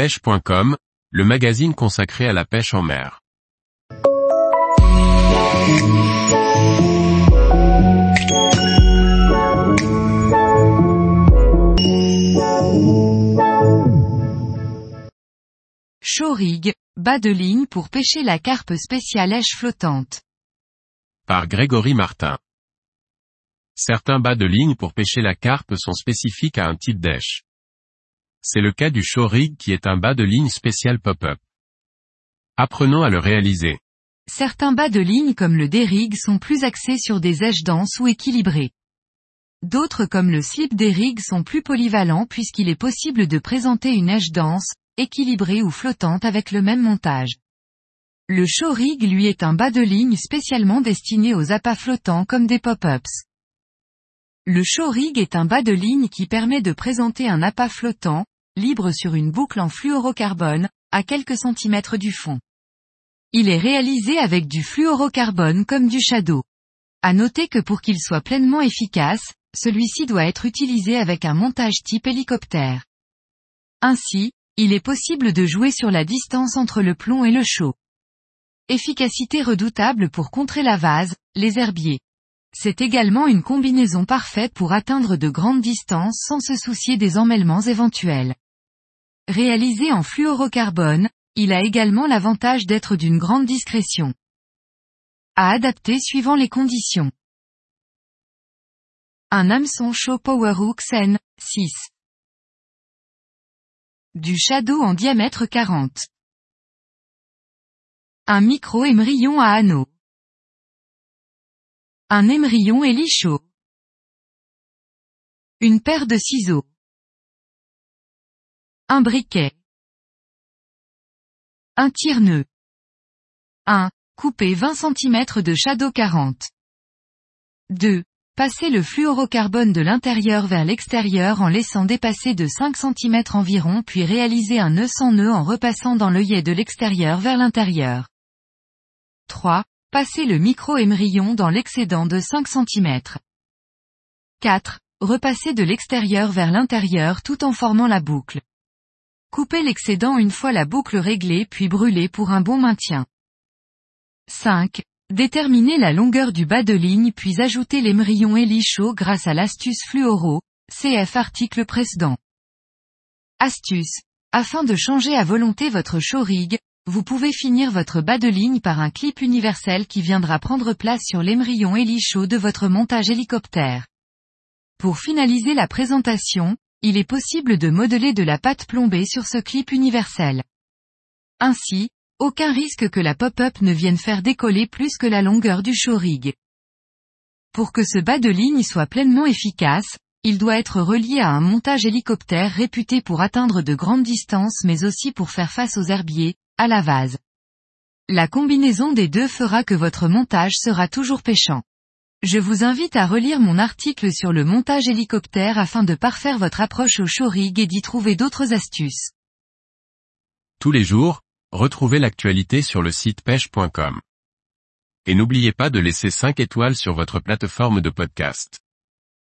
pêche.com, le magazine consacré à la pêche en mer. Show-rig, bas de ligne pour pêcher la carpe spéciale èche flottante. Par Grégory Martin. Certains bas de ligne pour pêcher la carpe sont spécifiques à un type d'èche. C'est le cas du show rig qui est un bas de ligne spécial pop-up. Apprenons à le réaliser. Certains bas de ligne comme le D-rig sont plus axés sur des èches denses ou équilibrées. D'autres comme le slip D-rig sont plus polyvalents puisqu'il est possible de présenter une èche dense, équilibrée ou flottante avec le même montage. Le show rig lui est un bas de ligne spécialement destiné aux appâts flottants comme des pop-ups. Le show rig est un bas de ligne qui permet de présenter un appât flottant, libre sur une boucle en fluorocarbone, à quelques centimètres du fond. Il est réalisé avec du fluorocarbone comme du shadow. À noter que pour qu'il soit pleinement efficace, celui-ci doit être utilisé avec un montage type hélicoptère. Ainsi, il est possible de jouer sur la distance entre le plomb et le chaud. Efficacité redoutable pour contrer la vase, les herbiers. C'est également une combinaison parfaite pour atteindre de grandes distances sans se soucier des emmêlements éventuels. Réalisé en fluorocarbone, il a également l'avantage d'être d'une grande discrétion. À adapter suivant les conditions. Un hameçon Show Powerhook N, 6. Du shadow en diamètre 40. Un micro-émerillon à anneau. Un émerillon hélicho. Une paire de ciseaux. Un briquet. Un tire-nœud. 1. Couper 20 cm de shadow 40. 2. Passer le fluorocarbone de l'intérieur vers l'extérieur en laissant dépasser de 5 cm environ puis réaliser un nœud sans nœud en repassant dans l'œillet de l'extérieur vers l'intérieur. 3. Passer le micro-émerillon dans l'excédent de 5 cm. 4. Repasser de l'extérieur vers l'intérieur tout en formant la boucle. Couper l'excédent une fois la boucle réglée puis brûler pour un bon maintien. 5. Déterminer la longueur du bas de ligne puis ajouter l'émerillon chaud grâce à l'astuce fluoro, CF article précédent. Astuce. Afin de changer à volonté votre show rig, vous pouvez finir votre bas de ligne par un clip universel qui viendra prendre place sur l'émerillon chaud de votre montage hélicoptère. Pour finaliser la présentation, il est possible de modeler de la pâte plombée sur ce clip universel. Ainsi, aucun risque que la pop-up ne vienne faire décoller plus que la longueur du show rig. Pour que ce bas de ligne soit pleinement efficace, il doit être relié à un montage hélicoptère réputé pour atteindre de grandes distances mais aussi pour faire face aux herbiers, à la vase. La combinaison des deux fera que votre montage sera toujours pêchant. Je vous invite à relire mon article sur le montage hélicoptère afin de parfaire votre approche au show rig et d'y trouver d'autres astuces. Tous les jours, retrouvez l'actualité sur le site pêche.com. Et n'oubliez pas de laisser 5 étoiles sur votre plateforme de podcast.